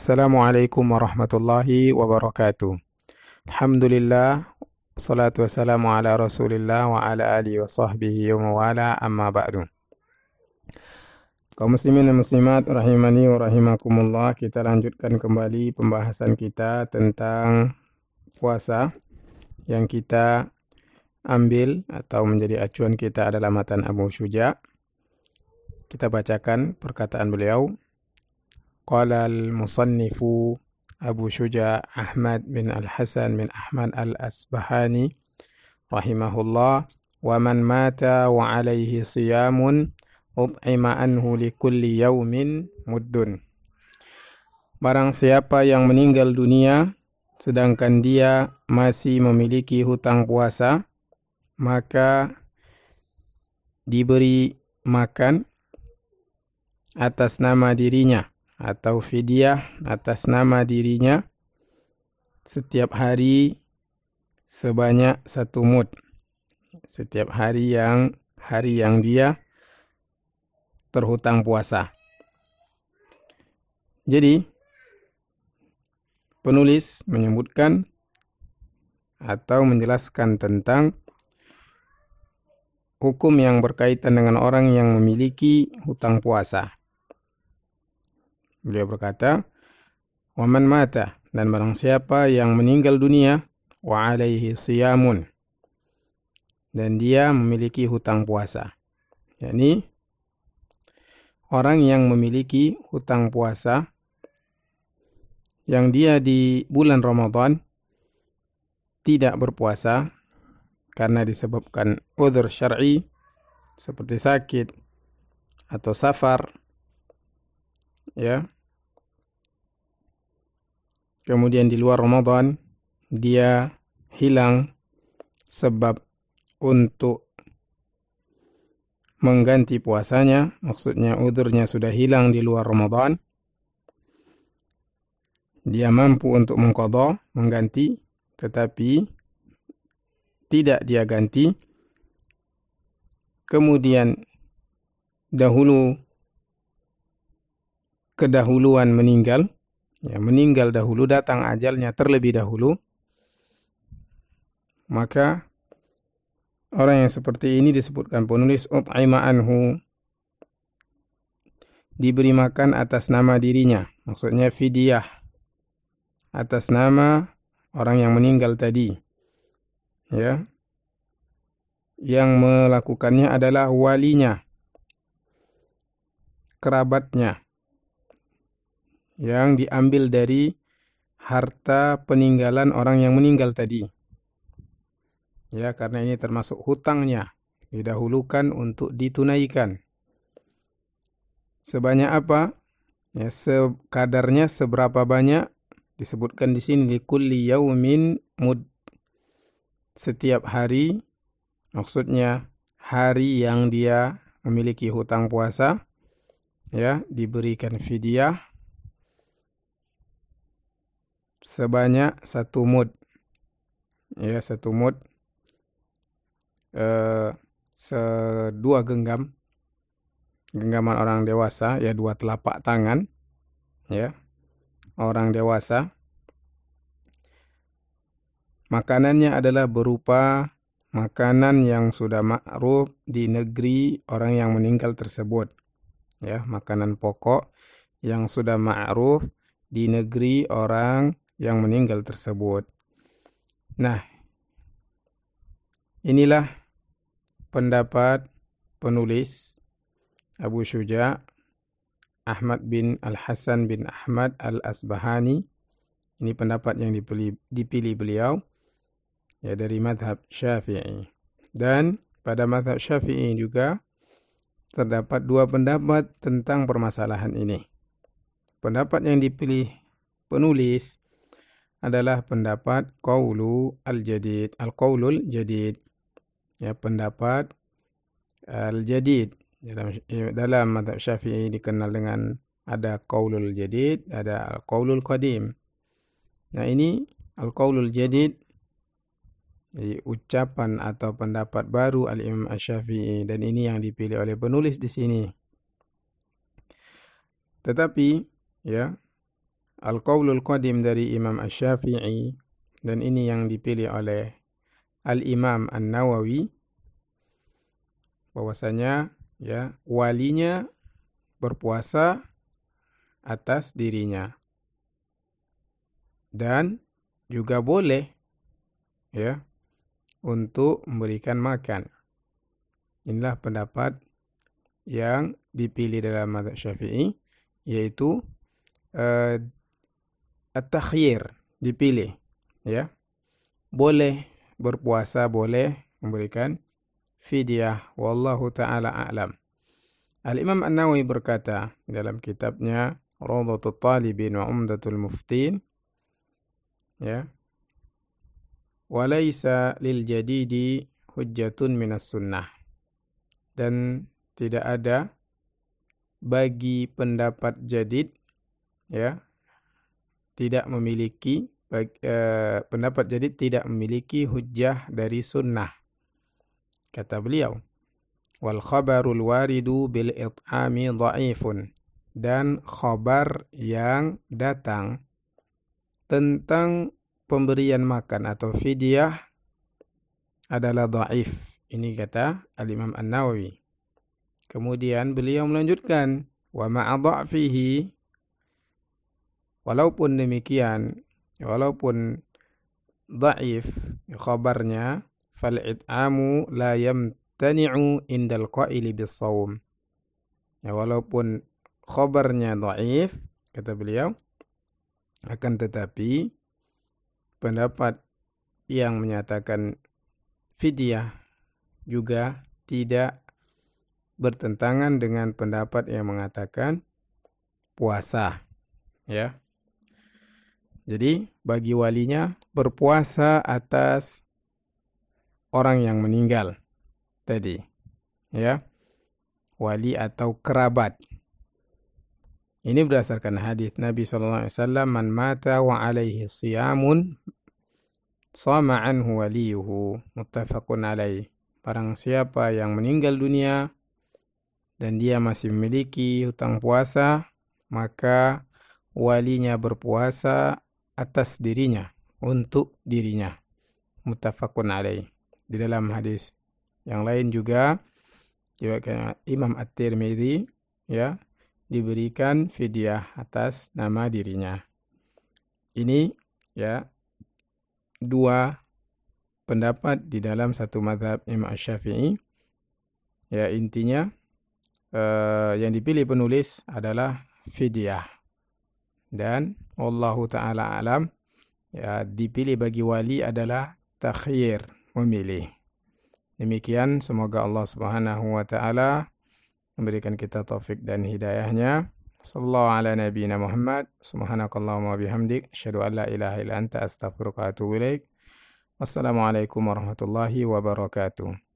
Assalamualaikum warahmatullahi wabarakatuh. Alhamdulillah, salatu wassalamu ala rasulillah wa ala alihi wa sahbihi wa mawala amma ba'du. Kaum muslimin dan muslimat rahimani wa rahimakumullah, kita lanjutkan kembali pembahasan kita tentang puasa yang kita ambil atau menjadi acuan kita adalah matan Abu Syuja. Kita bacakan perkataan beliau. Abu Syuja Ahmad bin Al-Hasan bin Ahmad Al-Asbahani rahimahullah wa man mata wa alaihi siyamun ut'ima anhu li kulli yaumin muddun. Barang siapa yang meninggal dunia sedangkan dia masih memiliki hutang puasa, maka diberi makan atas nama dirinya atau fidyah atas nama dirinya setiap hari sebanyak satu mud. Setiap hari yang hari yang dia terhutang puasa. Jadi penulis menyebutkan atau menjelaskan tentang hukum yang berkaitan dengan orang yang memiliki hutang puasa. Beliau berkata, "Waman mata dan barang siapa yang meninggal dunia wa alaihi siyamun dan dia memiliki hutang puasa." yakni orang yang memiliki hutang puasa yang dia di bulan Ramadan tidak berpuasa karena disebabkan udzur syar'i seperti sakit atau safar ya. Kemudian di luar Ramadan dia hilang sebab untuk mengganti puasanya maksudnya udurnya sudah hilang di luar Ramadan. Dia mampu untuk mengkodok mengganti tetapi tidak dia ganti, kemudian dahulu kedahuluan meninggal, ya, meninggal dahulu datang ajalnya terlebih dahulu, maka orang yang seperti ini disebutkan penulis ut'ima anhu. Diberi makan atas nama dirinya, maksudnya fidyah atas nama orang yang meninggal tadi. Ya. Yang melakukannya adalah walinya kerabatnya yang diambil dari harta peninggalan orang yang meninggal tadi. Ya karena ini termasuk hutangnya didahulukan untuk ditunaikan. Sebanyak apa? Ya sekadarnya seberapa banyak? Disebutkan di sini di kulli yaumin mud setiap hari, maksudnya hari yang dia memiliki hutang puasa, ya diberikan fidyah sebanyak satu mud, ya satu mud, eh, sedua genggam, genggaman orang dewasa, ya dua telapak tangan, ya. Orang dewasa. Makanannya adalah berupa makanan yang sudah ma'ruf di negeri orang yang meninggal tersebut. Ya, makanan pokok yang sudah ma'ruf di negeri orang yang meninggal tersebut. Nah, inilah pendapat penulis Abu Syuja Ahmad bin Al-Hasan bin Ahmad Al-Asbahani. Ini pendapat yang dipilih, dipilih beliau ya dari madhab syafi'i. Dan pada madhab syafi'i juga terdapat dua pendapat tentang permasalahan ini. Pendapat yang dipilih penulis adalah pendapat qaulu al-jadid, al-qaulul jadid. Ya, pendapat al-jadid. Dalam, dalam syafi'i dikenal dengan ada qaulul jadid, ada al-qaulul qadim. Nah ini al-qaulul jadid jadi, ucapan atau pendapat baru Al-Imam Asy-Syafi'i dan ini yang dipilih oleh penulis di sini. Tetapi ya Al-Qawlul Qadim dari Imam Ash-Syafi'i dan ini yang dipilih oleh Al-Imam An-Nawawi bahwasanya ya walinya berpuasa atas dirinya dan juga boleh ya untuk memberikan makan. Inilah pendapat yang dipilih dalam mazhab Syafi'i yaitu uh, at-takhyir dipilih ya. Boleh berpuasa, boleh memberikan fidyah. Wallahu taala a'lam. Al-Imam An-Nawawi berkata dalam kitabnya Rawdatul Talibin wa Umdatul Muftin ya. Walaysa lil jadidi hujjatun minas sunnah. Dan tidak ada bagi pendapat jadid ya tidak memiliki eh, pendapat. Jadid tidak memiliki hujjah dari sunnah kata beliau. Wal khabarul waridu bil it'ami dha'ifun dan khabar yang datang tentang pemberian makan atau fidyah adalah dhaif ini kata al-Imam An-Nawawi. Kemudian beliau melanjutkan, wa ma'adha'fihi walaupun demikian, walaupun dhaif khabarnya fal it'amu la yamtani'u indal qaili bisawm. Ya, walaupun khabarnya dhaif kata beliau akan tetapi pendapat yang menyatakan fidyah juga tidak bertentangan dengan pendapat yang mengatakan puasa ya jadi bagi walinya berpuasa atas orang yang meninggal tadi ya. Wali atau kerabat. Ini berdasarkan hadis Nabi sallallahu alaihi wasallam man mata wa alaihi siyamun sama anhu waliyuhu. Muttafaqun alaih. Barang siapa yang meninggal dunia dan dia masih memiliki hutang puasa, maka walinya berpuasa atas dirinya untuk dirinya. Muttafaqun alaih. Di dalam hadis yang lain juga juga Imam At-Tirmidzi ya diberikan fidyah atas nama dirinya. Ini ya dua pendapat di dalam satu madhab Imam Syafi'i. Ya intinya uh, yang dipilih penulis adalah fidyah. Dan Allahu taala alam ya dipilih bagi wali adalah takhir, memilih. Demikian semoga Allah Subhanahu wa taala memberikan kita taufik dan hidayahnya. Sallallahu ala nabiyyina Muhammad. Subhanakallahumma bihamdik asyhadu an la ilaha illa anta astaghfiruka wa atubu ilaik. Wassalamualaikum warahmatullahi wabarakatuh.